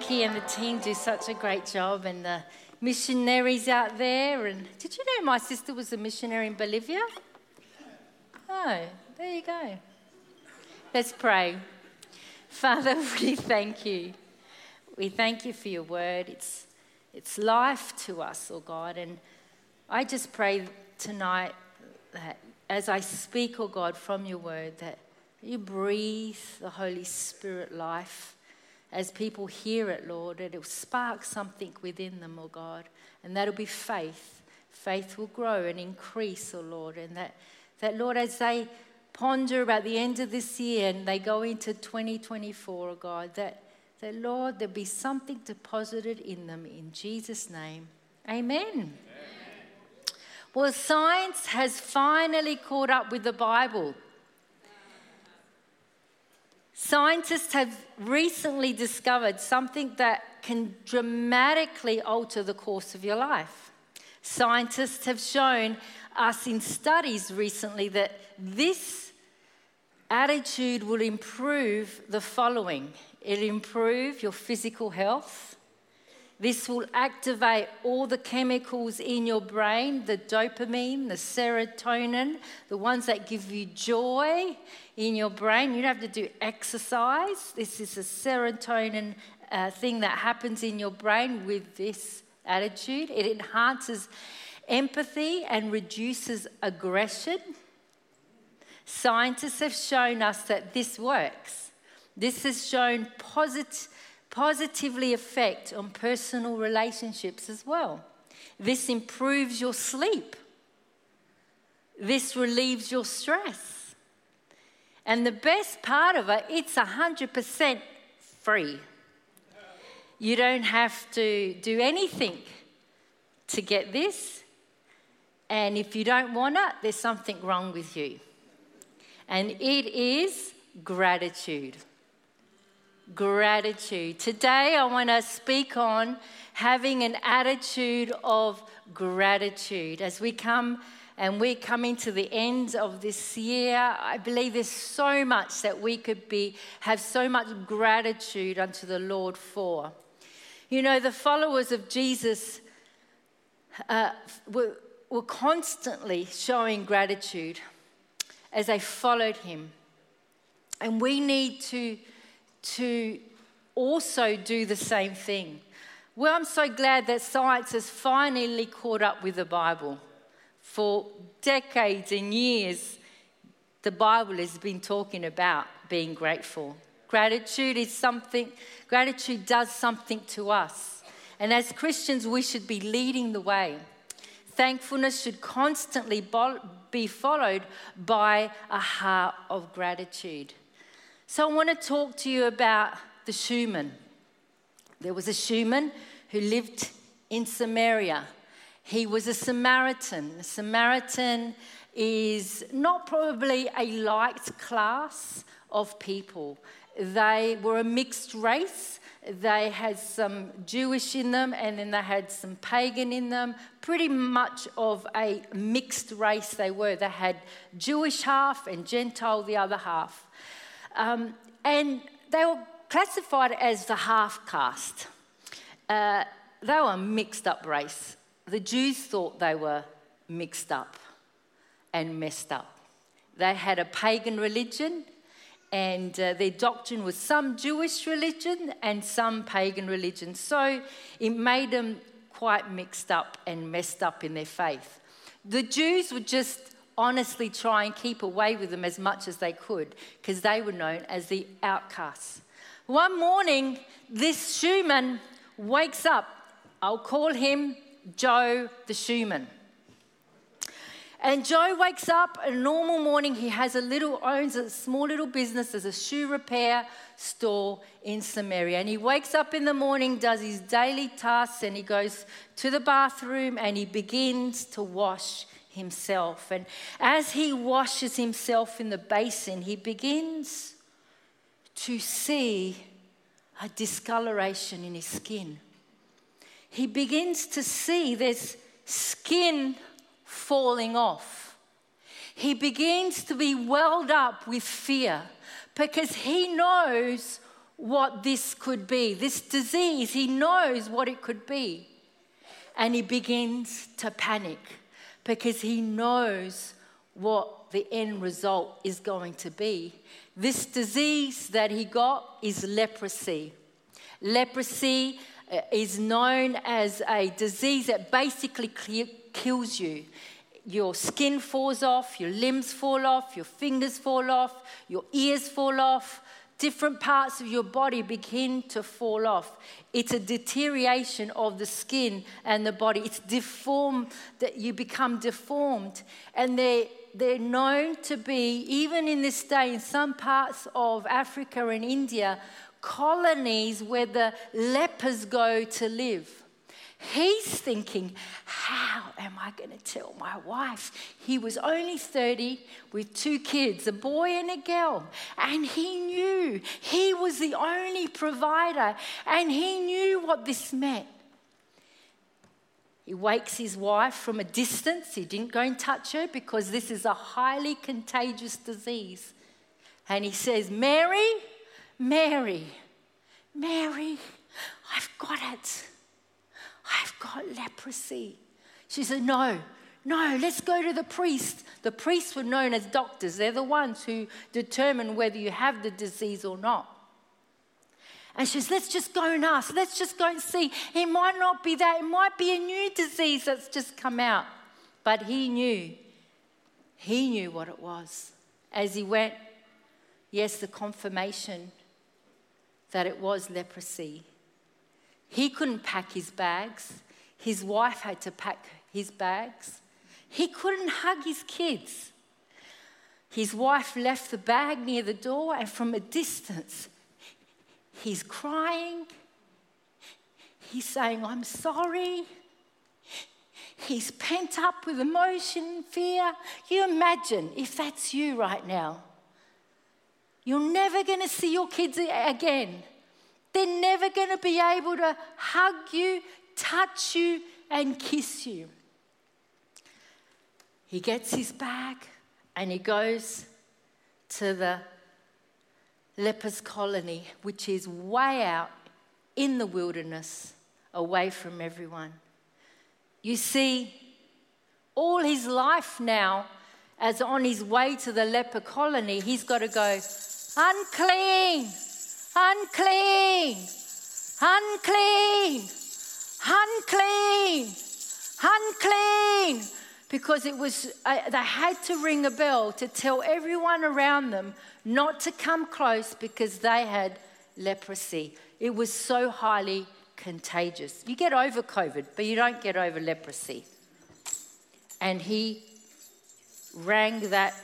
Nikki and the team do such a great job, and the missionaries out there. And did you know my sister was a missionary in Bolivia? Oh, there you go. Let's pray. Father, we thank you. We thank you for your word. It's, it's life to us, oh God. And I just pray tonight that as I speak, oh God, from your word, that you breathe the Holy Spirit life as people hear it, Lord, it'll spark something within them, oh God, and that'll be faith. Faith will grow and increase, oh Lord, and that, that Lord, as they ponder about the end of this year and they go into 2024, oh God, that, that Lord, there'll be something deposited in them in Jesus' name. Amen. Well, science has finally caught up with the Bible. Scientists have recently discovered something that can dramatically alter the course of your life. Scientists have shown us in studies recently that this attitude will improve the following it'll improve your physical health, this will activate all the chemicals in your brain the dopamine, the serotonin, the ones that give you joy in your brain. You don't have to do exercise. This is a serotonin uh, thing that happens in your brain with this attitude. It enhances empathy and reduces aggression. Scientists have shown us that this works. This has shown positive positively affect on personal relationships as well. This improves your sleep. This relieves your stress. And the best part of it, it's 100% free. You don't have to do anything to get this. And if you don't want it, there's something wrong with you. And it is gratitude gratitude. Today, I want to speak on having an attitude of gratitude. As we come and we're coming to the end of this year, I believe there's so much that we could be have so much gratitude unto the Lord for. You know, the followers of Jesus uh, were, were constantly showing gratitude as they followed him. And we need to to also do the same thing. Well, I'm so glad that science has finally caught up with the Bible. For decades and years, the Bible has been talking about being grateful. Gratitude is something, gratitude does something to us. And as Christians, we should be leading the way. Thankfulness should constantly be followed by a heart of gratitude. So I want to talk to you about the shoeman. There was a shoeman who lived in Samaria. He was a Samaritan. A Samaritan is not probably a liked class of people. They were a mixed race. They had some Jewish in them and then they had some pagan in them. Pretty much of a mixed race they were. They had Jewish half and Gentile the other half. Um, and they were classified as the half caste. Uh, they were a mixed up race. The Jews thought they were mixed up and messed up. They had a pagan religion, and uh, their doctrine was some Jewish religion and some pagan religion. So it made them quite mixed up and messed up in their faith. The Jews were just honestly try and keep away with them as much as they could because they were known as the outcasts. One morning, this shoeman wakes up. I'll call him Joe the shoeman. And Joe wakes up a normal morning. He has a little, owns a small little business as a shoe repair store in Samaria. And he wakes up in the morning, does his daily tasks, and he goes to the bathroom and he begins to wash himself. And as he washes himself in the basin, he begins to see a discoloration in his skin. He begins to see there's skin falling off. He begins to be welled up with fear because he knows what this could be. This disease, he knows what it could be. And he begins to panic because he knows what the end result is going to be. This disease that he got is leprosy. Leprosy uh, is known as a disease that basically kills you. Your skin falls off, your limbs fall off, your fingers fall off, your ears fall off, different parts of your body begin to fall off. It's a deterioration of the skin and the body. It's deformed, that you become deformed. And they're, they're known to be, even in this day, in some parts of Africa and India, colonies where the lepers go to live. He's thinking, How am I going to tell my wife? He was only 30 with two kids, a boy and a girl, and he knew he was the only provider, and he knew what this meant. He wakes his wife from a distance. He didn't go and touch her because this is a highly contagious disease. And he says, Mary, Mary, Mary, I've got it. I've got leprosy. She said, No, no, let's go to the priest. The priests were known as doctors, they're the ones who determine whether you have the disease or not. And she says, Let's just go and ask. Let's just go and see. It might not be that, it might be a new disease that's just come out. But he knew. He knew what it was. As he went, yes, the confirmation that it was leprosy. He couldn't pack his bags. His wife had to pack his bags. He couldn't hug his kids. His wife left the bag near the door, and from a distance, he's crying. He's saying, I'm sorry. He's pent up with emotion, fear. You imagine if that's you right now. You're never going to see your kids again. They're never going to be able to hug you, touch you, and kiss you. He gets his bag and he goes to the lepers colony, which is way out in the wilderness, away from everyone. You see, all his life now, as on his way to the leper colony, he's got to go, unclean, unclean, unclean, unclean, unclean. Because it was, uh, they had to ring a bell to tell everyone around them not to come close because they had leprosy. It was so highly contagious. You get over COVID, but you don't get over leprosy. And he rang that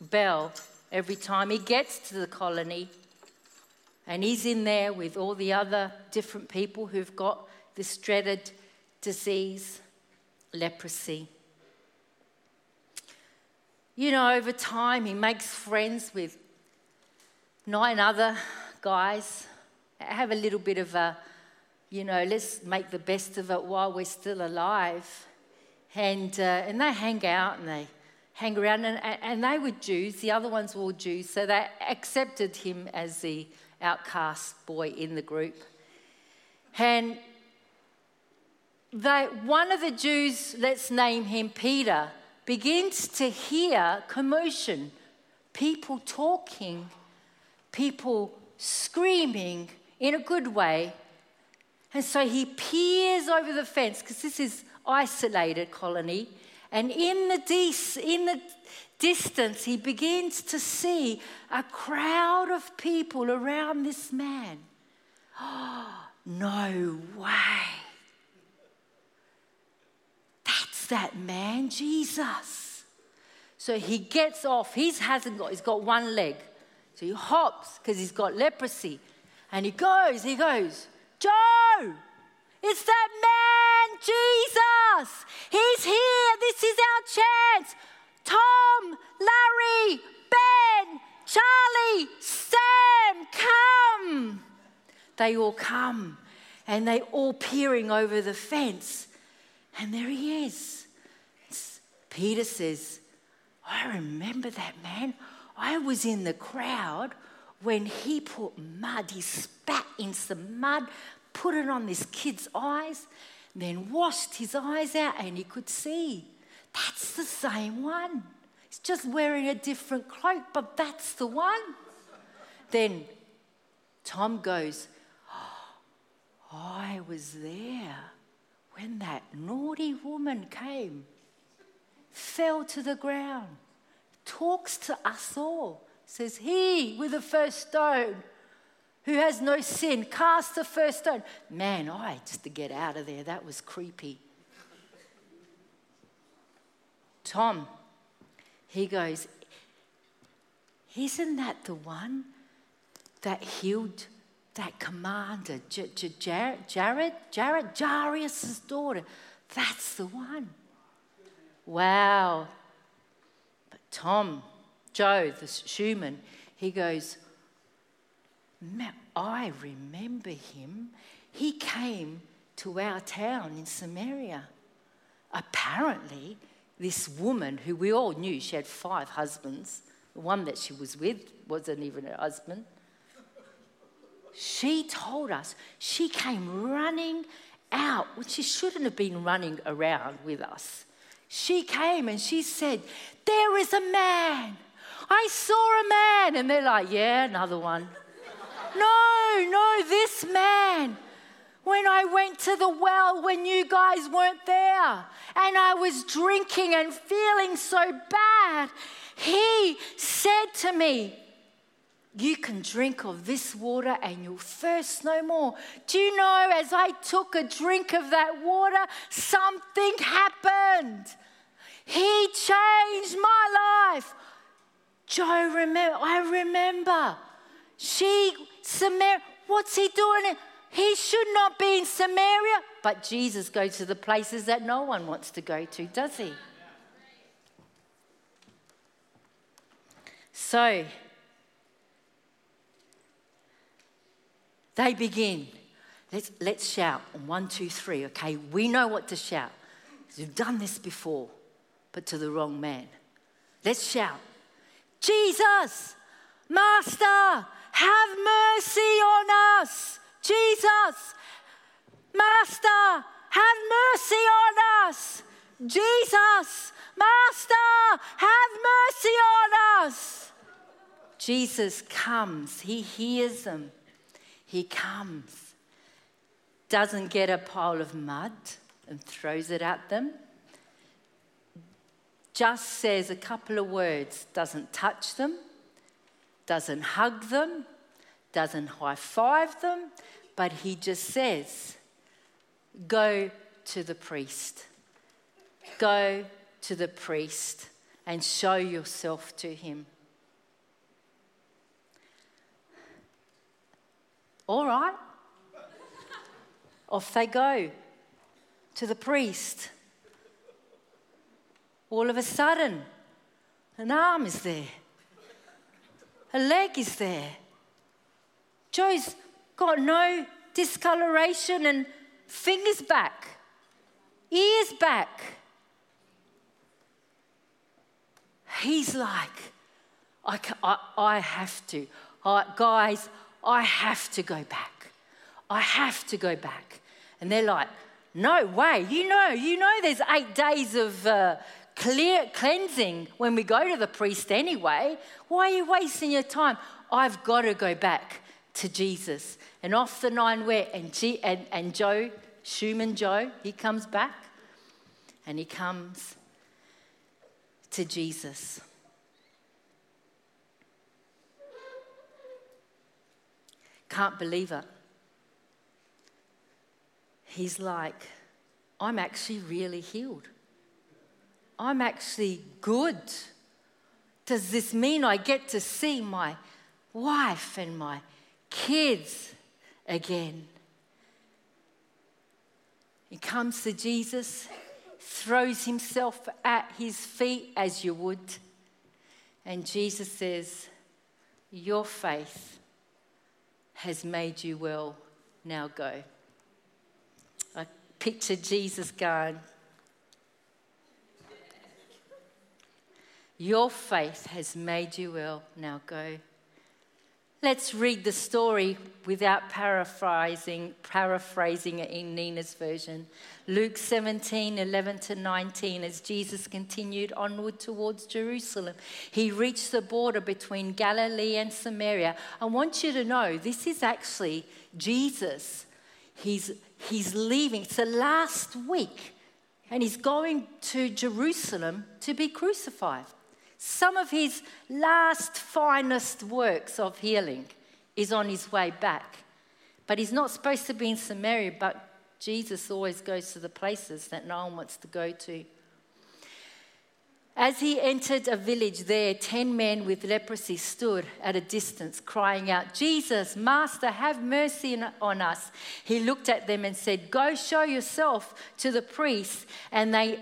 bell every time he gets to the colony and he's in there with all the other different people who've got this dreaded disease, leprosy. You know, over time, he makes friends with nine other guys. Have a little bit of a, you know, let's make the best of it while we're still alive. And, uh, and they hang out and they hang around, and, and they were Jews, the other ones were all Jews, so they accepted him as the outcast boy in the group. And they, one of the Jews, let's name him Peter, begins to hear commotion, people talking, people screaming in a good way. And so he peers over the fence because this is isolated colony. And in the, de- in the distance, he begins to see a crowd of people around this man. Oh, no way. That's that man, Jesus. So he gets off. He hasn't got, he's got one leg. So he hops because he's got leprosy. And he goes, he goes, Joe, it's that man, Jesus. He's here. This is our chance. Tom, Larry, Ben, Charlie, Sam, come. They all come and they all peering over the fence. And there he is. Peter says, I remember that man. I was in the crowd when he put mud, he spat in some mud, put it on this kid's eyes, then washed his eyes out and he could see. That's the same one. He's just wearing a different cloak, but that's the one. Then Tom goes, oh, I was there when that naughty woman came, fell to the ground, talks to us all, says, He with the first stone who has no sin, cast the first stone. Man, I just to get out of there, that was creepy. Tom, he goes, Isn't that the one that healed that commander, J- J- Jared, Jared, Jared, Jairus' daughter? That's the one. Wow. But Tom, Joe, the shoeman, he goes, I remember him. He came to our town in Samaria. Apparently, this woman who we all knew she had five husbands, the one that she was with wasn't even her husband. She told us she came running out when she shouldn't have been running around with us. She came and she said, There is a man. I saw a man. And they're like, Yeah, another one. No, no, this man. When I went to the well when you guys weren't there and I was drinking and feeling so bad, he said to me, you can drink of this water and you'll thirst no more. Do you know, as I took a drink of that water, something happened. He changed my life. Joe, remember, I remember. She Samaria. What's he doing? He should not be in Samaria. But Jesus goes to the places that no one wants to go to, does he? So, they begin. Let's, let's shout on one, two, three, okay? We know what to shout. We've done this before, but to the wrong man. Let's shout Jesus, Master, have mercy on us. Jesus, Master, have mercy on us. Jesus, Master, have mercy on us. Jesus comes, he hears them, he comes, doesn't get a pile of mud and throws it at them, just says a couple of words, doesn't touch them. Doesn't hug them, doesn't high five them, but he just says, Go to the priest. Go to the priest and show yourself to him. All right. Off they go to the priest. All of a sudden, an arm is there. A leg is there. Joe's got no discoloration and fingers back, ears back. He's like, I, I, I have to. I, guys, I have to go back. I have to go back. And they're like, no way. You know, you know there's eight days of uh, clear, cleansing when we go to the priest anyway. Why are you wasting your time? I've got to go back to Jesus. And off the nine went, and, G, and, and Joe, shoeman Joe, he comes back and he comes to Jesus. Can't believe it. He's like, I'm actually really healed. I'm actually good. Does this mean I get to see my wife and my kids again? He comes to Jesus, throws himself at his feet as you would, and Jesus says, Your faith has made you well. Now go. I picture Jesus going, Your faith has made you well. Now go. Let's read the story without paraphrasing, paraphrasing it in Nina's version. Luke 17, 11 to 19, as Jesus continued onward towards Jerusalem, he reached the border between Galilee and Samaria. I want you to know this is actually Jesus. He's, he's leaving. It's the last week, and he's going to Jerusalem to be crucified. Some of his last finest works of healing is on his way back. But he's not supposed to be in Samaria, but Jesus always goes to the places that no one wants to go to. As he entered a village there, ten men with leprosy stood at a distance, crying out, Jesus, Master, have mercy on us. He looked at them and said, Go show yourself to the priests. And they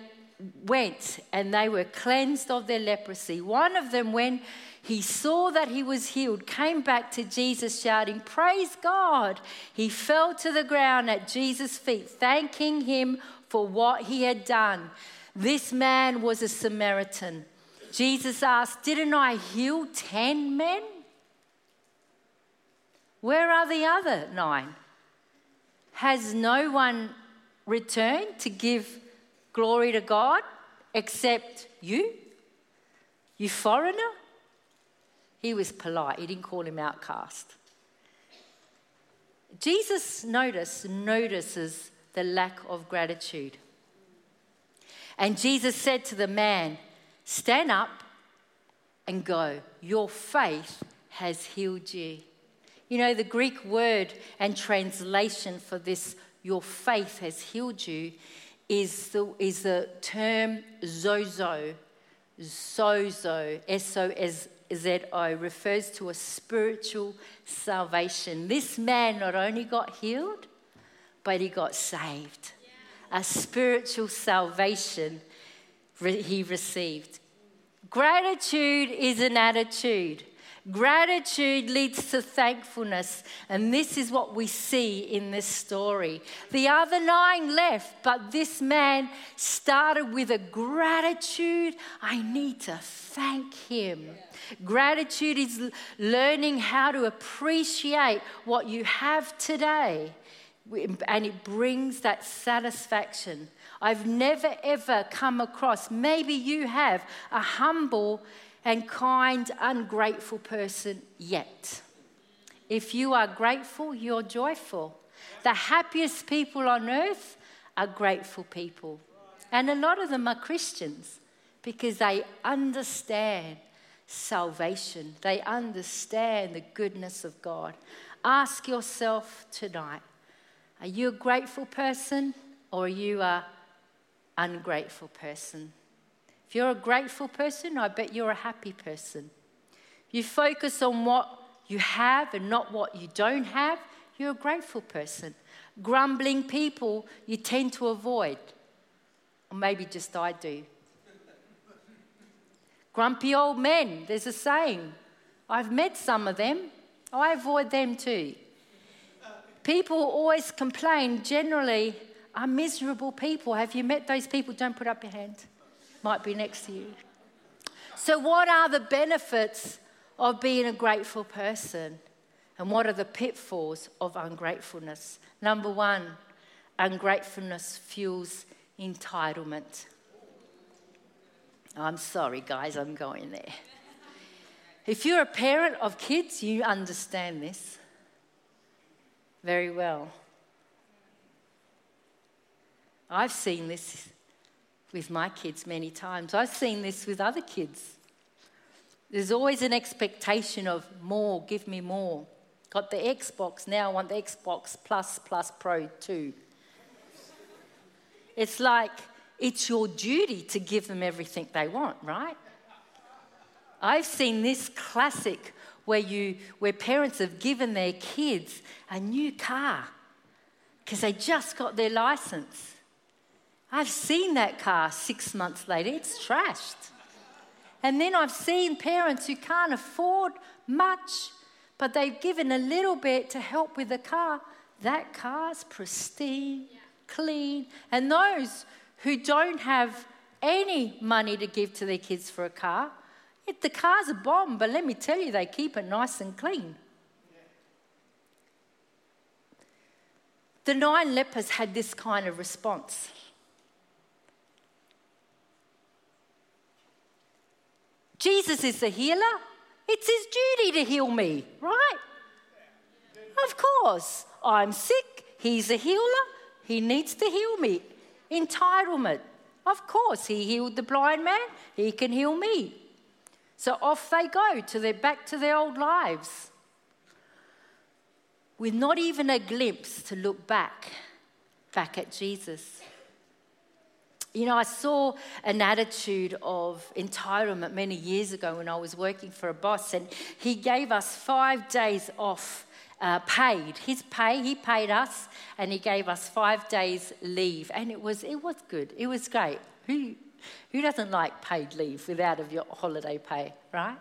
went and they were cleansed of their leprosy. One of them, when he saw that he was healed, came back to Jesus shouting, Praise God! He fell to the ground at Jesus' feet, thanking him for what he had done. This man was a Samaritan. Jesus asked, Didn't I heal 10 men? Where are the other nine? Has no one returned to give glory to God except you? You foreigner? He was polite, he didn't call him outcast. Jesus notice, notices the lack of gratitude. And Jesus said to the man, Stand up and go. Your faith has healed you. You know, the Greek word and translation for this, your faith has healed you, is the, is the term sozo, sozo, S O Z O, refers to a spiritual salvation. This man not only got healed, but he got saved. A spiritual salvation he received. Gratitude is an attitude. Gratitude leads to thankfulness, and this is what we see in this story. The other nine left, but this man started with a gratitude. I need to thank him. Gratitude is learning how to appreciate what you have today, and it brings that satisfaction. I've never ever come across, maybe you have, a humble and kind, ungrateful person yet. If you are grateful, you're joyful. The happiest people on earth are grateful people. And a lot of them are Christians because they understand salvation, they understand the goodness of God. Ask yourself tonight are you a grateful person or are you an ungrateful person? If you're a grateful person, I bet you're a happy person. You focus on what you have and not what you don't have, you're a grateful person. Grumbling people, you tend to avoid. Or maybe just I do. Grumpy old men, there's a saying. I've met some of them, I avoid them too. People always complain, generally, are miserable people. Have you met those people? Don't put up your hand might be next to you. So, what are the benefits of being a grateful person? And what are the pitfalls of ungratefulness? Number one, ungratefulness fuels entitlement. I'm sorry, guys, I'm going there. If you're a parent of kids, you understand this very well. I've seen this with my kids many times. I've seen this with other kids. There's always an expectation of more, give me more. Got the Xbox, now I want the Xbox Plus Plus Pro 2. It's like it's your duty to give them everything they want, right? I've seen this classic where you where parents have given their kids a new car because they just got their license. I've seen that car six months later, it's trashed. And then I've seen parents who can't afford much, but they've given a little bit to help with the car. That car's pristine, yeah. clean. And those who don't have any money to give to their kids for a car, it, the car's a bomb, but let me tell you, they keep it nice and clean. Yeah. The nine lepers had this kind of response. Jesus is the healer. It's his duty to heal me, right? Of course. I'm sick. He's a healer. He needs to heal me. Entitlement. Of course, he healed the blind man. He can heal me. So off they go to their back to their old lives. With not even a glimpse to look back, back at Jesus. You know, I saw an attitude of entitlement many years ago when I was working for a boss, and he gave us five days off uh, paid. His pay, he paid us, and he gave us five days leave, and it was it was good. It was great. Who who doesn't like paid leave without of your holiday pay, right?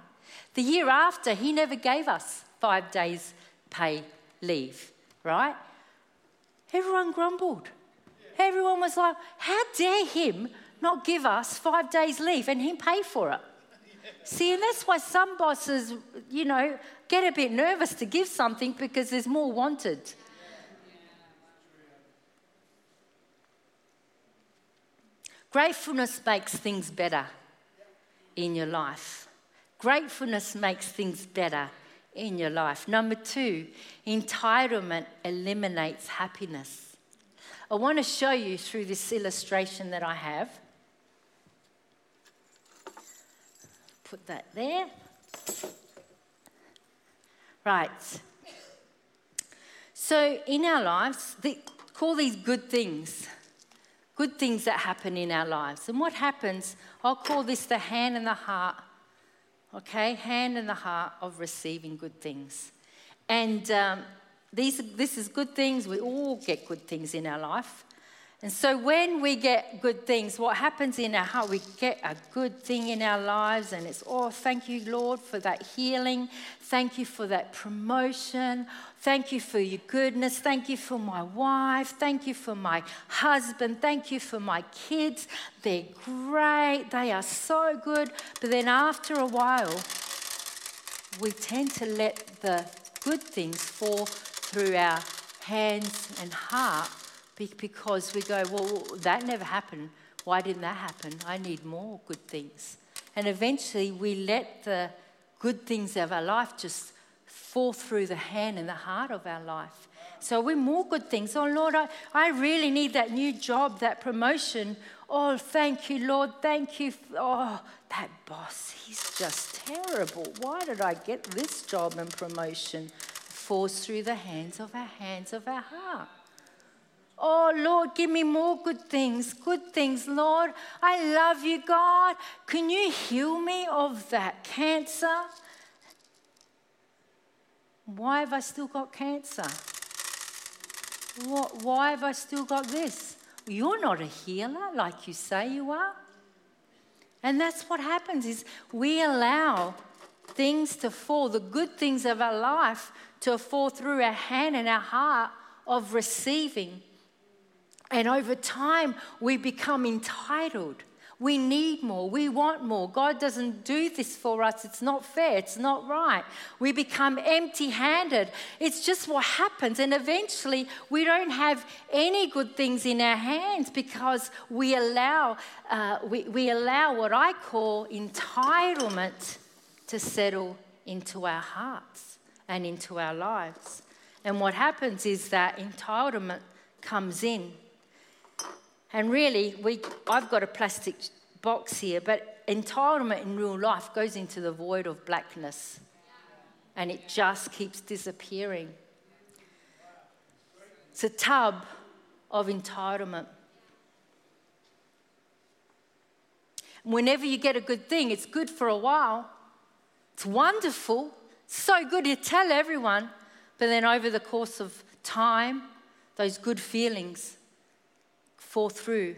The year after, he never gave us five days pay leave, right? Everyone grumbled. Everyone was like, how dare him not give us five days leave and him pay for it? See, and that's why some bosses, you know, get a bit nervous to give something because there's more wanted. Gratefulness makes things better in your life. Gratefulness makes things better in your life. Number two, entitlement eliminates happiness. I want to show you through this illustration that I have. Put that there. Right. So, in our lives, the, call these good things. Good things that happen in our lives. And what happens, I'll call this the hand and the heart, okay? Hand and the heart of receiving good things. And um, these, this is good things. We all get good things in our life. And so when we get good things, what happens in our heart, we get a good thing in our lives, and it's, oh, thank you, Lord, for that healing. Thank you for that promotion. Thank you for your goodness. Thank you for my wife. Thank you for my husband. Thank you for my kids. They're great. They are so good. But then after a while, we tend to let the good things fall through our hands and heart because we go, well, that never happened. Why didn't that happen? I need more good things. And eventually we let the good things of our life just fall through the hand and the heart of our life. So we're more good things. Oh, Lord, I, I really need that new job, that promotion. Oh, thank you, Lord. Thank you. Oh, that boss, he's just terrible. Why did I get this job and promotion? Falls through the hands of our hands of our heart. Oh, Lord, give me more good things, good things, Lord. I love you, God. Can you heal me of that cancer? Why have I still got cancer? What, why have I still got this? You're not a healer like you say you are. And that's what happens is we allow things to fall, the good things of our life to fall through our hand and our heart of receiving and over time, we become entitled. We need more. We want more. God doesn't do this for us. It's not fair. It's not right. We become empty handed. It's just what happens. And eventually, we don't have any good things in our hands because we allow, uh, we, we allow what I call entitlement to settle into our hearts and into our lives. And what happens is that entitlement comes in and really, we, I've got a plastic box here, but entitlement in real life goes into the void of blackness and it just keeps disappearing. It's a tub of entitlement. Whenever you get a good thing, it's good for a while. It's wonderful, so good to tell everyone, but then over the course of time, those good feelings fall through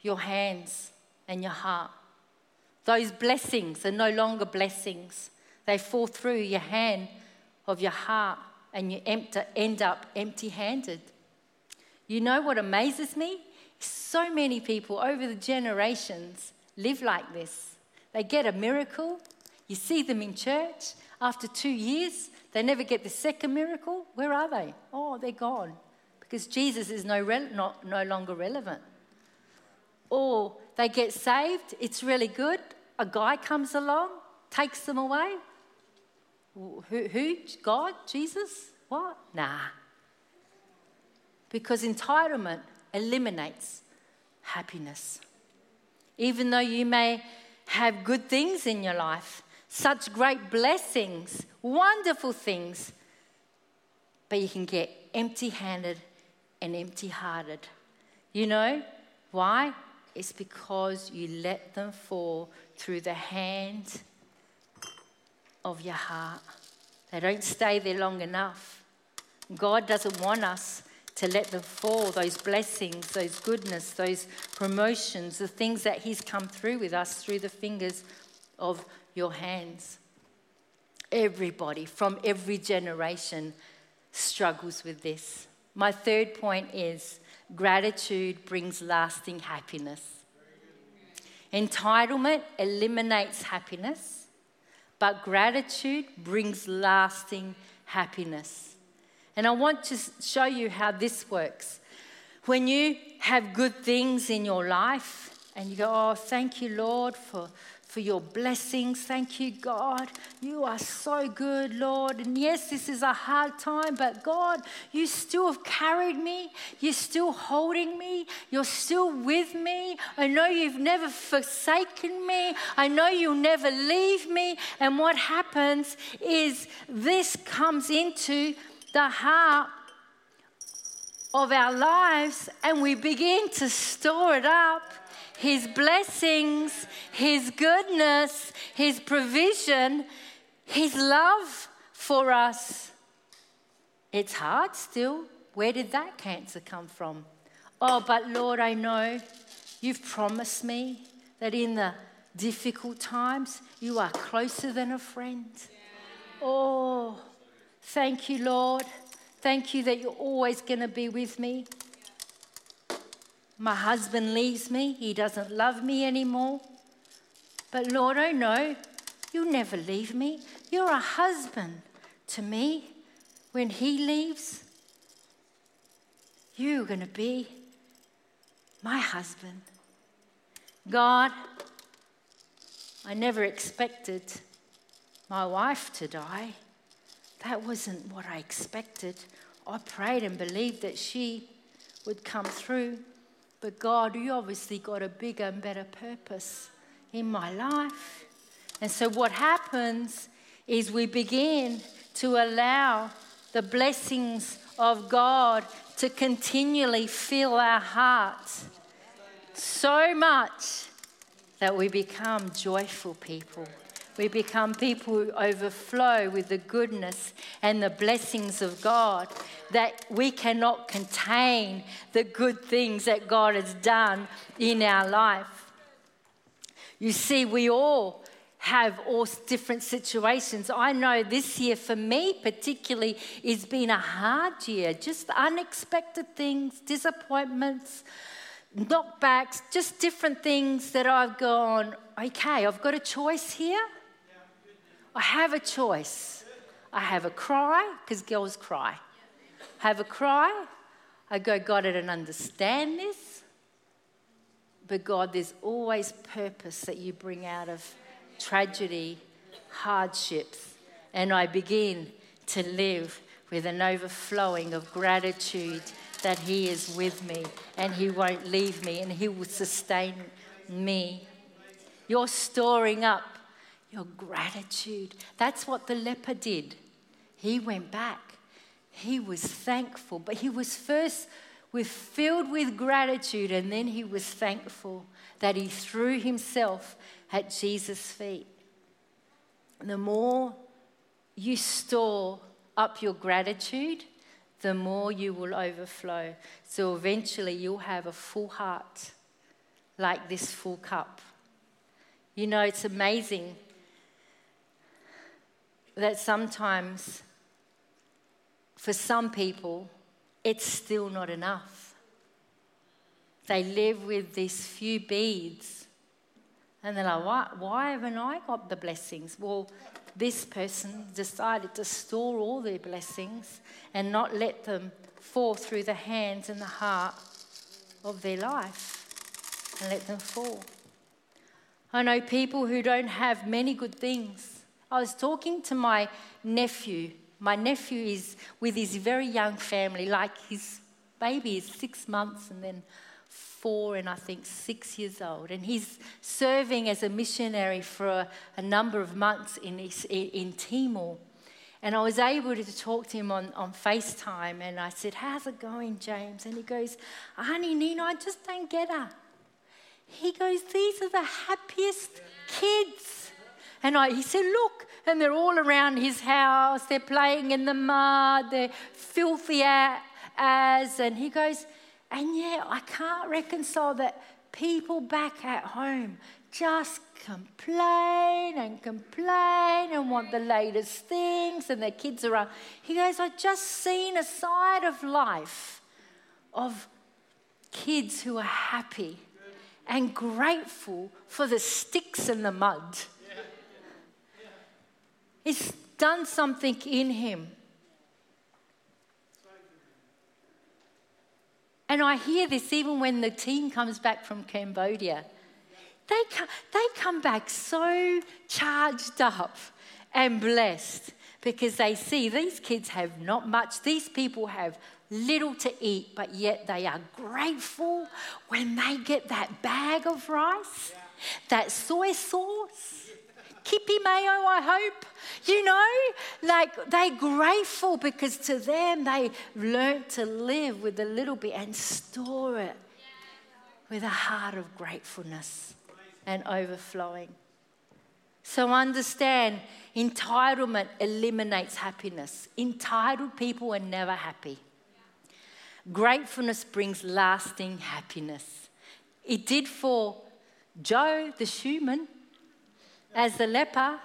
your hands and your heart. Those blessings are no longer blessings, they fall through your hand of your heart and you end up empty handed. You know what amazes me? So many people over the generations live like this. They get a miracle, you see them in church. After two years, they never get the second miracle. Where are they? Oh, they're gone because Jesus is no, re- not, no longer relevant. Or they get saved, it's really good. A guy comes along, takes them away. Who? who? God? Jesus? What? Nah. Because entitlement eliminates happiness. Even though you may have good things in your life, such great blessings, wonderful things, but you can get empty handed and empty hearted. You know why? It's because you let them fall through the hand of your heart. They don't stay there long enough. God doesn't want us to let them fall, those blessings, those goodness, those promotions, the things that He's come through with us through the fingers of your hands. Everybody from every generation struggles with this. My third point is gratitude brings lasting happiness. Entitlement eliminates happiness, but gratitude brings lasting happiness. And I want to show you how this works. When you have good things in your life and you go, Oh, thank you, Lord, for for your blessings. Thank you, God. You are so good, Lord. And yes, this is a hard time, but God, you still have carried me. You're still holding me. You're still with me. I know you've never forsaken me. I know you'll never leave me. And what happens is this comes into the heart of our lives and we begin to store it up his blessings, His goodness, His provision, His love for us. It's hard still. Where did that cancer come from? Oh, but Lord, I know you've promised me that in the difficult times, you are closer than a friend. Oh, thank you, Lord. Thank you that you're always going to be with me. My husband leaves me. He doesn't love me anymore. But Lord, I know you'll never leave me. You're a husband to me. When he leaves, you're going to be my husband. God, I never expected my wife to die. That wasn't what I expected. I prayed and believed that she would come through. But God, you obviously got a bigger and better purpose in my life. And so what happens is we begin to allow the blessings of God to continually fill our hearts so much that we become joyful people. We become people who overflow with the goodness and the blessings of God, that we cannot contain the good things that God has done in our life. You see, we all have all different situations. I know this year for me, particularly, has been a hard year. Just unexpected things, disappointments, knockbacks, just different things that I've gone, okay, I've got a choice here. I have a choice. I have a cry, because girls cry. Have a cry. I go, God, I don't understand this. But God, there's always purpose that you bring out of tragedy, hardships. And I begin to live with an overflowing of gratitude that He is with me and He won't leave me and He will sustain me. You're storing up your gratitude. That's what the leper did. He went back. He was thankful, but he was first with filled with gratitude and then he was thankful that he threw himself at Jesus' feet. The more you store up your gratitude, the more you will overflow. So eventually you'll have a full heart like this full cup. You know, it's amazing that sometimes for some people, it's still not enough. They live with these few beads And they're like, why, why haven't I got the blessings? Well, this person decided to store all their blessings and not let them fall through the hands and the heart of their life and let them fall. I know people who don't have many good things. I was talking to my nephew. My nephew is with his very young family, like his baby is six months and then four and I think six years old. And he's serving as a missionary for a, a number of months in, in Timor. And I was able to talk to him on, on FaceTime and I said, How's it going, James? And he goes, Honey, Nina, I just don't get her. He goes, These are the happiest kids. And I, he said, Look, and they're all around his house, they're playing in the mud, they're filthy as. And he goes, And yeah, I can't reconcile that people back at home just complain and complain and want the latest things, and their kids are. He goes, I've just seen a side of life of kids who are happy and grateful for the sticks and the mud. It's done something in him. And I hear this even when the team comes back from Cambodia. They come, they come back so charged up and blessed because they see these kids have not much. These people have little to eat, but yet they are grateful when they get that bag of rice, that soy sauce, Kewpie mayo, I hope. You know, like they're grateful because to them they learnt to live with a little bit and store it with a heart of gratefulness and overflowing. So understand entitlement eliminates happiness. Entitled people are never happy. Gratefulness brings lasting happiness. It did for Joe, the shoeman, as the leper.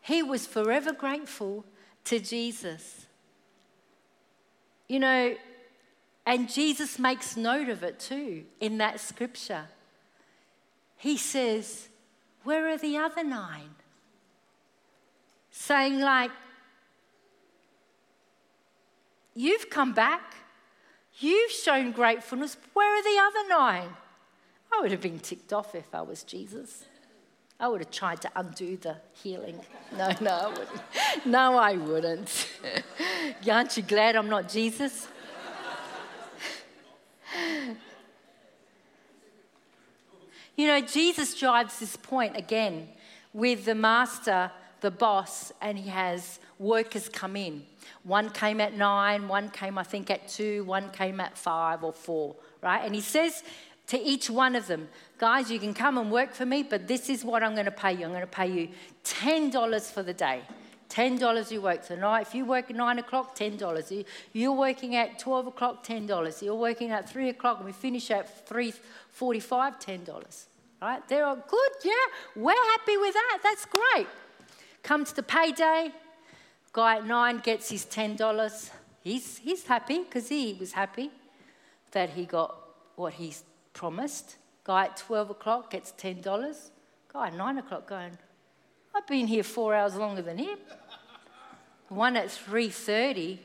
He was forever grateful to Jesus. You know, and Jesus makes note of it too in that scripture. He says, Where are the other nine? Saying, like, You've come back. You've shown gratefulness. Where are the other nine? I would have been ticked off if I was Jesus. I would have tried to undo the healing. No, no, I wouldn't. No, I wouldn't. Aren't you glad I'm not Jesus? you know, Jesus drives this point again with the master, the boss, and he has workers come in. One came at nine, one came, I think, at two, one came at five or four, right? And he says to each one of them, guys, you can come and work for me, but this is what I'm going to pay you. I'm going to pay you $10 for the day. $10 you work tonight. If you work at 9 o'clock, $10. You're working at 12 o'clock, $10. You're working at 3 o'clock and we finish at 3.45, $10. Right? They're all good, yeah. We're happy with that. That's great. Comes to payday, Guy at nine gets his $10. He's, he's happy because he was happy that he got what he promised. Guy at 12 o'clock gets $10. Guy at 9 o'clock going, I've been here four hours longer than him. One at 3.30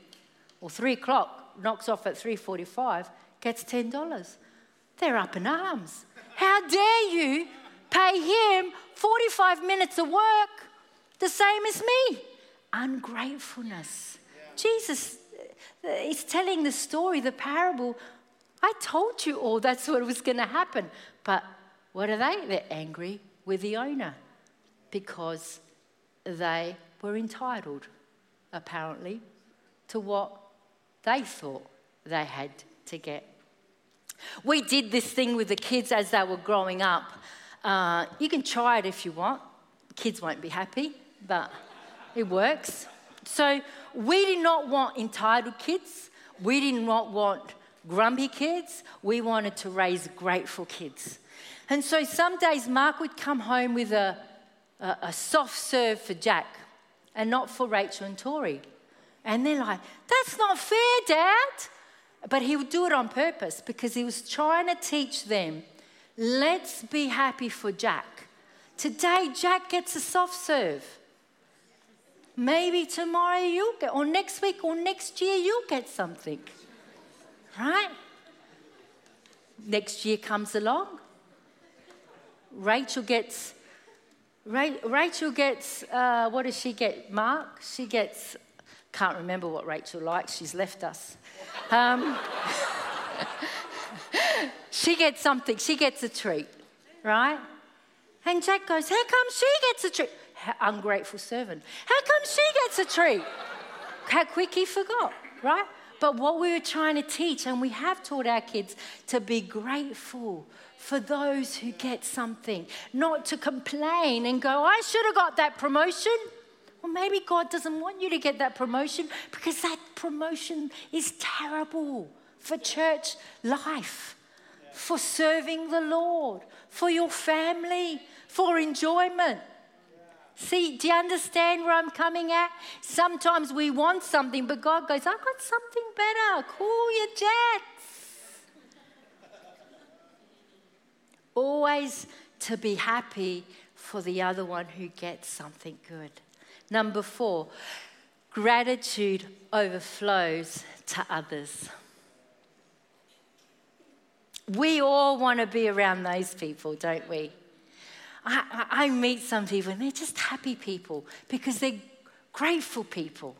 or 3 o'clock knocks off at 3.45, gets $10. They're up in arms. How dare you pay him 45 minutes of work the same as me? ungratefulness. Yeah. Jesus uh, is telling the story, the parable. I told you all that's what was going to happen. But what are they? They're angry with the owner because they were entitled, apparently, to what they thought they had to get. We did this thing with the kids as they were growing up. Uh, you can try it if you want. Kids won't be happy, but it works. So we did not want entitled kids. We did not want grumpy kids. We wanted to raise grateful kids. And so some days Mark would come home with a, a, a soft serve for Jack and not for Rachel and Tori. And they're like, that's not fair, Dad. But he would do it on purpose because he was trying to teach them let's be happy for Jack Today, Jack gets a soft serve. Maybe tomorrow you'll get, or next week or next year you'll get something. Right? Next year comes along. Rachel gets, Rachel gets, uh, what does she get? Mark? She gets, can't remember what Rachel likes, she's left us. Um, she gets something, she gets a treat, right? And Jack goes, How come she gets a treat? ungrateful servant. How come she gets a treat? How quick he forgot, right? But what we were trying to teach, and we have taught our kids to be grateful for those who get something, not to complain and go, I should have got that promotion. Well, maybe God doesn't want you to get that promotion because that promotion is terrible for church life, for serving the Lord, for your family, for enjoyment. See, do you understand where I'm coming at? Sometimes we want something, but God goes, I've got something better. Cool your jets. Always to be happy for the other one who gets something good. Number four, gratitude overflows to others. We all want to be around those people, don't we? I, I, meet some people and they're just happy people because they're grateful people.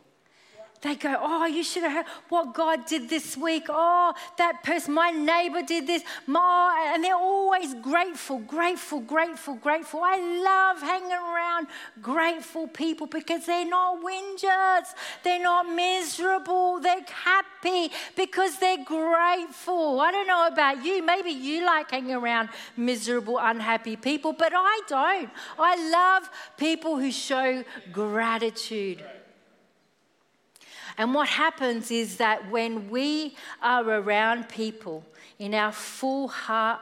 They go, Oh, you should have heard what God did this week. Oh, that person, my neighbor did this. My, and they're always grateful, grateful, grateful, grateful. I love hanging around grateful people because they're not whingers, they're not miserable, they're happy because they're grateful. I don't know about you. Maybe you like hanging around miserable, unhappy people, but I don't. I love people who show gratitude. And what happens is that when we are around people in our full heart,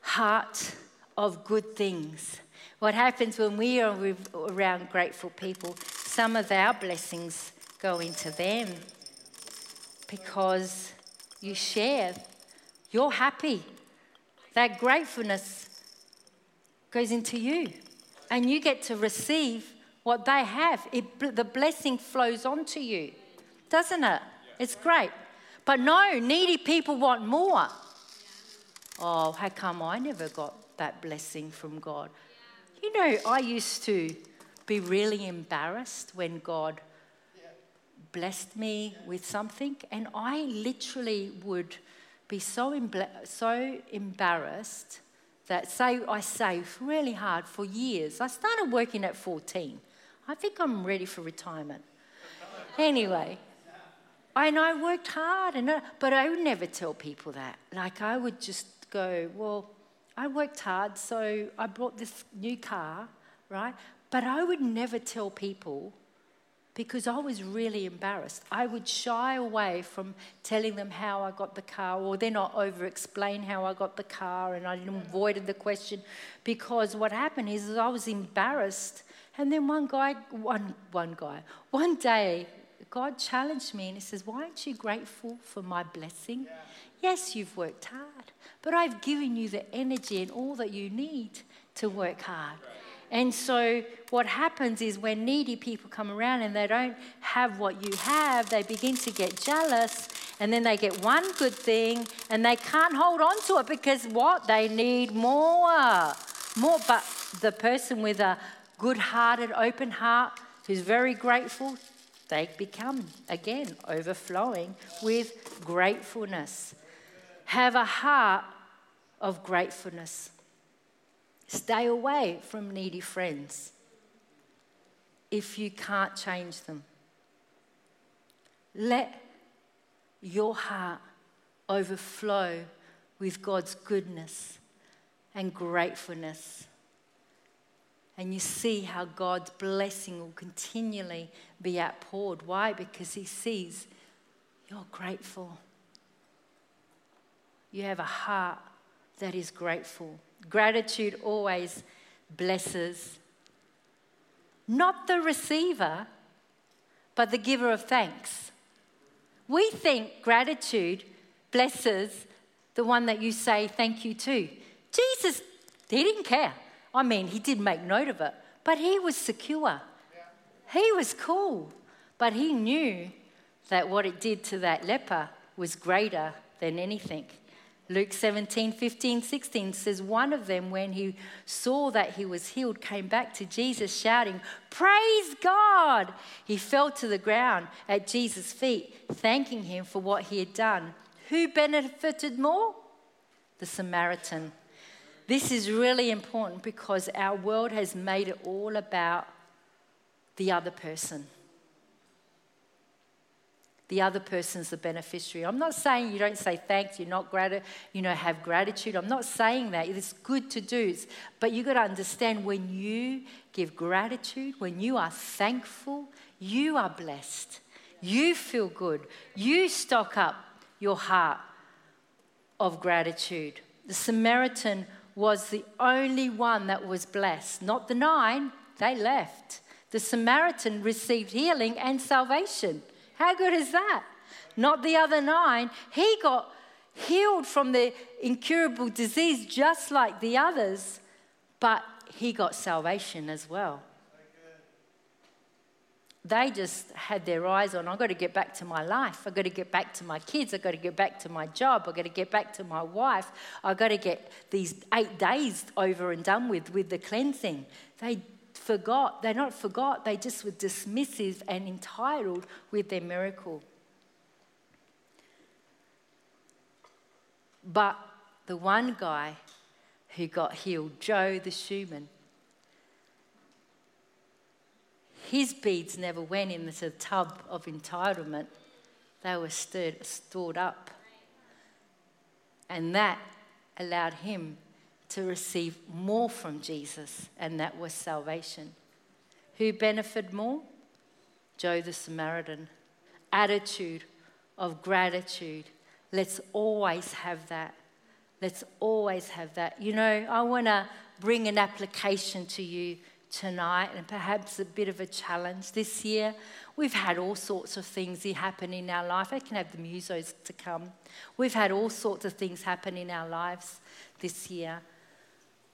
heart of good things, what happens when we are around grateful people, some of our blessings go into them because you share. You're happy. That gratefulness goes into you, and you get to receive what they have. It, the blessing flows onto you doesn't it? It's great. But no, needy people want more. Oh, how come I never got that blessing from God? You know, I used to be really embarrassed when God blessed me with something, and I literally would be so, so embarrassed that, say, I saved really hard for years. I started working at 14. I think I'm ready for retirement. Anyway, and I worked hard, and uh, but I would never tell people that. Like I would just go, well, I worked hard, so I bought this new car, right? But I would never tell people because I was really embarrassed. I would shy away from telling them how I got the car, or then I over explain how I got the car, and I avoided the question because what happened is I was embarrassed. And then one guy, one, one guy, one day God challenged me and He says, Why aren't you grateful for my blessing? Yeah. Yes, you've worked hard, but I've given you the energy and all that you need to work hard. And so, what happens is when needy people come around and they don't have what you have, they begin to get jealous, and then they get one good thing and they can't hold on to it because what? They need more. More. But the person with a good hearted, open heart, who's very grateful, they become, again, overflowing with gratefulness. Have a heart of gratefulness. Stay away from needy friends if you can't change them. Let your heart overflow with God's goodness and gratefulness and you see how God's blessing will continually be outpoured. Why? Because He sees you're grateful. You have a heart that is grateful. Gratitude always blesses not the receiver, but the giver of thanks. We think gratitude blesses the one that you say thank you to. Jesus, he didn't care. I mean, he did make note of it, but he was secure. He was cool, but he knew that what it did to that leper was greater than anything. Luke 17, 15, 16 says, One of them, when he saw that he was healed, came back to Jesus shouting, Praise God! He fell to the ground at Jesus' feet, thanking him for what he had done. Who benefited more? The Samaritan. This is really important because our world has made it all about the other person the other person's the beneficiary. I'm not saying you don't say thanks, you're not grat- you know, have gratitude. I'm not saying that. It's good to do. But you've got to understand when you give gratitude, when you are thankful, you are blessed. You feel good. You stock up your heart of gratitude. The Samaritan was the only one that was blessed, not the nine, they left. The Samaritan received healing and salvation. How good is that? Not the other nine. He got healed from the incurable disease just like the others, but he got salvation as well. They just had their eyes on, I've got to get back to my life. I've got to get back to my kids. I've got to get back to my job. I've got to get back to my wife. I've got to get these eight days over and done with, with the cleansing. They forgot, they not forgot, they just were dismissive and entitled with their miracle. But the one guy who got healed, Joe the shoeman, his beads never went into the tub of entitlement, they were stirred, stored up. And that allowed him to receive more from Jesus, and that was salvation. Who benefited more? Joe the Samaritan. Attitude of gratitude. Let's always have that. Let's always have that. You know, I want to bring an application to you tonight and perhaps a bit of a challenge this year. We've had all sorts of things happen in our life. I can have the musos to come. We've had all sorts of things happen in our lives this year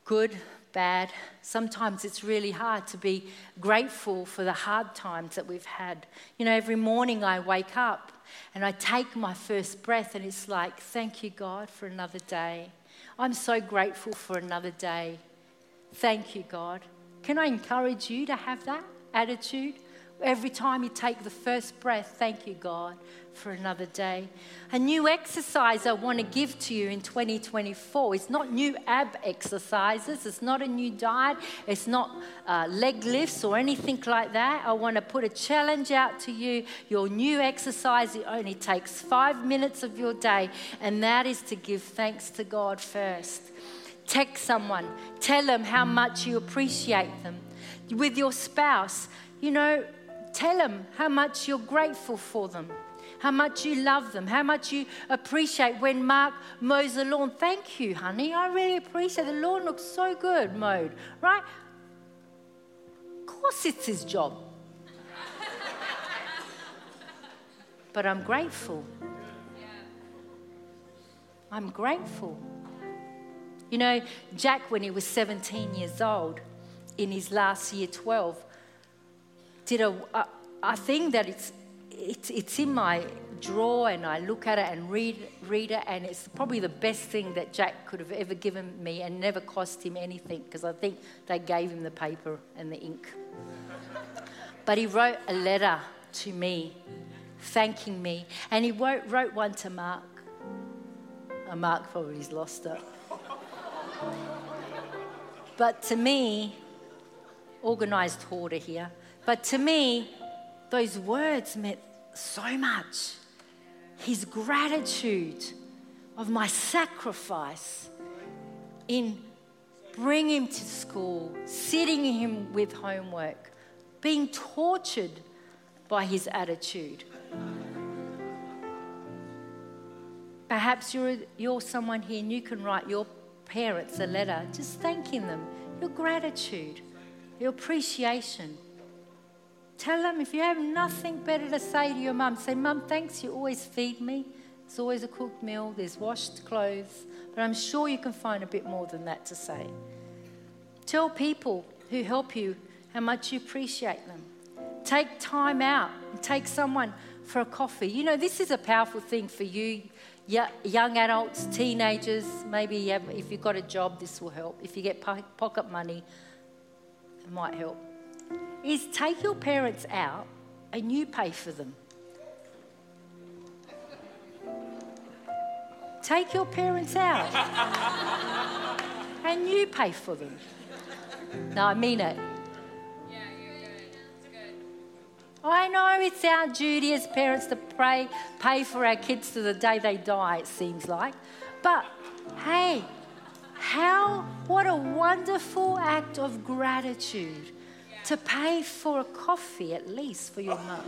good, bad. Sometimes it's really hard to be grateful for the hard times that we've had. You know, every morning I wake up and I take my first breath, and it's like, thank you, God, for another day. I'm so grateful for another day. Thank you, God. Can I encourage you to have that attitude? Every time you take the first breath, thank you, God, for another day. A new exercise I want to give to you in 2024 It's not new ab exercises, it's not a new diet, it's not uh, leg lifts or anything like that. I want to put a challenge out to you. Your new exercise, it only takes five minutes of your day, and that is to give thanks to God first. Text someone, tell them how much you appreciate them. With your spouse, you know, Tell them how much you're grateful for them, how much you love them, how much you appreciate when Mark mows the lawn. Thank you, honey. I really appreciate it. the lawn looks so good mowed, right? Of course, it's his job. but I'm grateful. I'm grateful. You know, Jack, when he was 17 years old, in his last year 12, did a, a, a thing that it's, it's, it's in my drawer and I look at it and read, read it, and it's probably the best thing that Jack could have ever given me and never cost him anything because I think they gave him the paper and the ink. but he wrote a letter to me thanking me, and he wrote, wrote one to Mark. Oh, Mark probably's lost it. But to me, organised hoarder here, but to me, those words meant so much. His gratitude of my sacrifice in bringing him to school, sitting him with homework, being tortured by his attitude. Perhaps you're, you're someone here and you can write your parents a letter just thanking them, your gratitude, your appreciation. Tell them if you have nothing better to say to your mum, say, Mum, thanks, you always feed me. There's always a cooked meal, there's washed clothes, but I'm sure you can find a bit more than that to say. Tell people who help you how much you appreciate them. Take time out and take someone for a coffee. You know, this is a powerful thing for you, young adults, teenagers. Maybe you have, if you've got a job, this will help. If you get pocket money, it might help. Is take your parents out and you pay for them. Take your parents out and you pay for them. No, I mean it. I know it's our duty as parents to pray, pay for our kids to the day they die, it seems like. But hey, how, what a wonderful act of gratitude to pay for a coffee at least for your mum.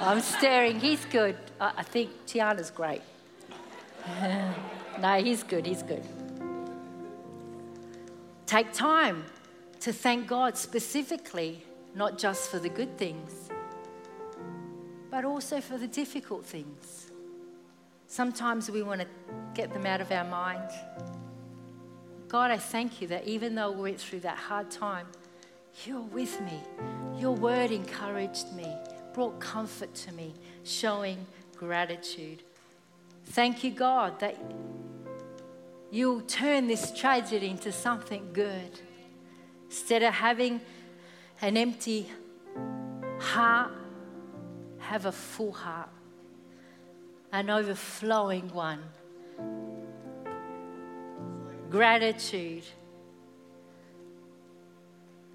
I'm staring, he's good. I think Tiana's great. no, he's good, he's good. Take time to thank God specifically, not just for the good things, but also for the difficult things. Sometimes we want to get them out of our mind. God, I thank you that even though we went through that hard time, you're with me. Your word encouraged me, brought comfort to me, showing gratitude. Thank you, God, that you'll turn this tragedy into something good. Instead of having an empty heart, have a full heart, an overflowing one. Gratitude.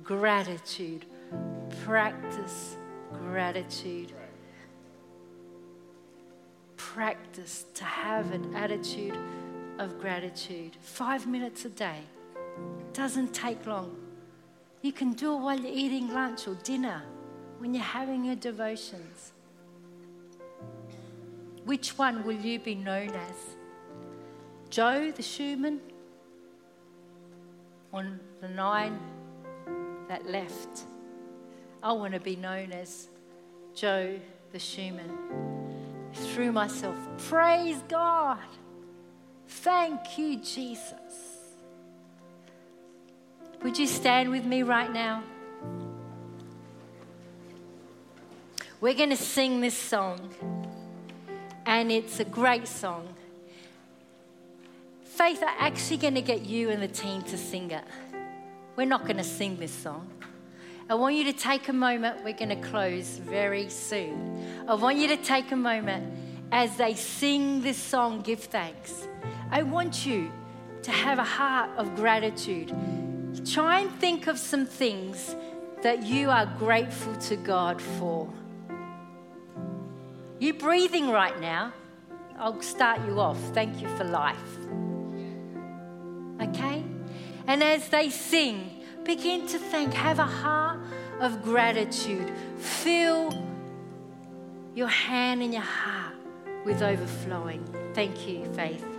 Gratitude. Practice gratitude practice to have an attitude of gratitude. Five minutes a day doesn't take long. You can do it while you're eating lunch or dinner, when you're having your devotions. Which one will you be known as? Joe the shoeman? On the nine that left? I want to be known as Joe the shoeman through myself. Praise God. Thank you, Jesus. Would you stand with me right now? We're going to sing this song, and it's a great song. Faith are actually going to get you and the team to sing it. We're not going to sing this song. I want you to take a moment. We're going to close very soon. I want you to take a moment as they sing this song, Give Thanks. I want you to have a heart of gratitude. Try and think of some things that you are grateful to God for. You breathing right now? I'll start you off. Thank you for life. Okay? And as they sing, Begin to thank. Have a heart of gratitude. Fill your hand and your heart with overflowing. Thank you, Faith.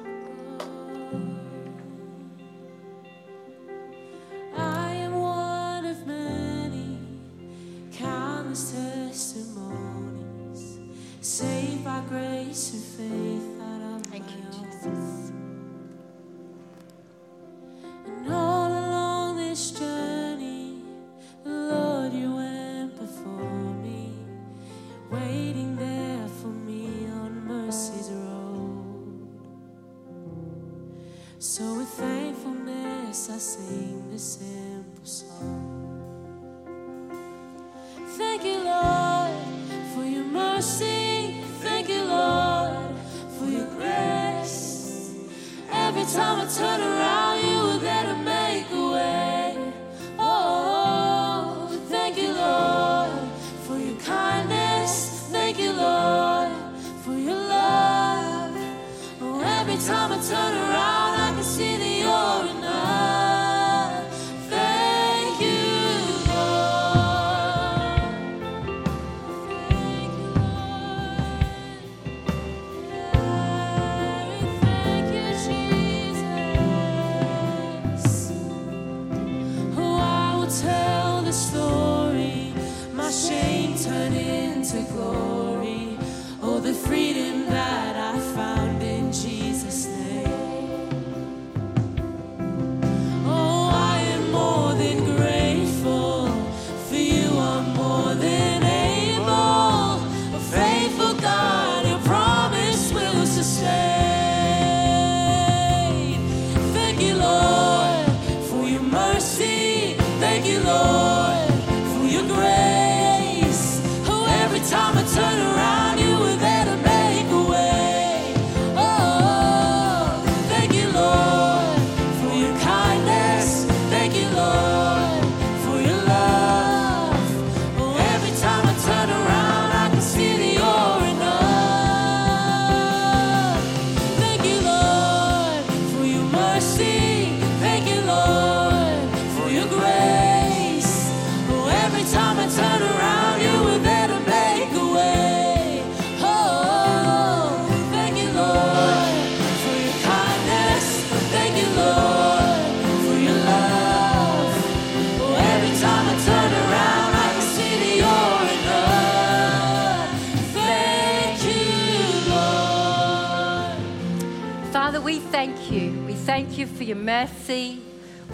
Thank you. We thank you for your mercy.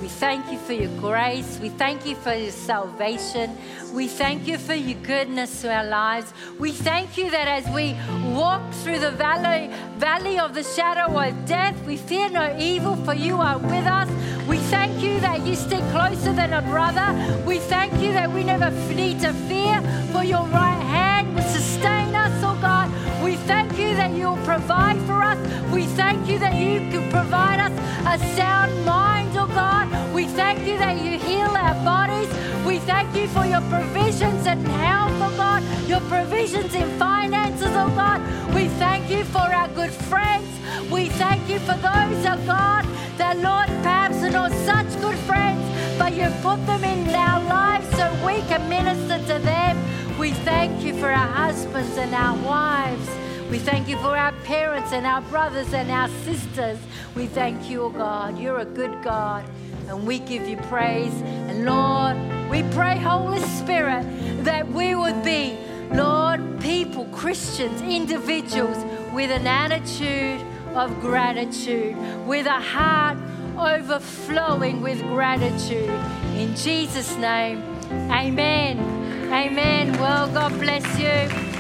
We thank you for your grace. We thank you for your salvation. We thank you for your goodness to our lives. We thank you that as we walk through the valley, valley of the shadow of death, we fear no evil, for you are with us. We thank you that you stick closer than a brother. We thank you that we never need to fear, for your right hand will sustain. We thank you that you'll provide for us. We thank you that you can provide us a sound mind, oh God. We thank you that you heal our bodies. We thank you for your provisions and health, oh God, your provisions in finances, oh God. We thank you for our good friends. We thank you for those, oh God, that Lord, perhaps are not such good friends, but you put them in our lives so we can minister to them. We thank you for our husbands and our wives. We thank you for our parents and our brothers and our sisters. We thank you, oh God. You're a good God. And we give you praise. And Lord, we pray, Holy Spirit, that we would be, Lord, people, Christians, individuals with an attitude of gratitude, with a heart overflowing with gratitude. In Jesus' name, amen. Amen. Well, God bless you.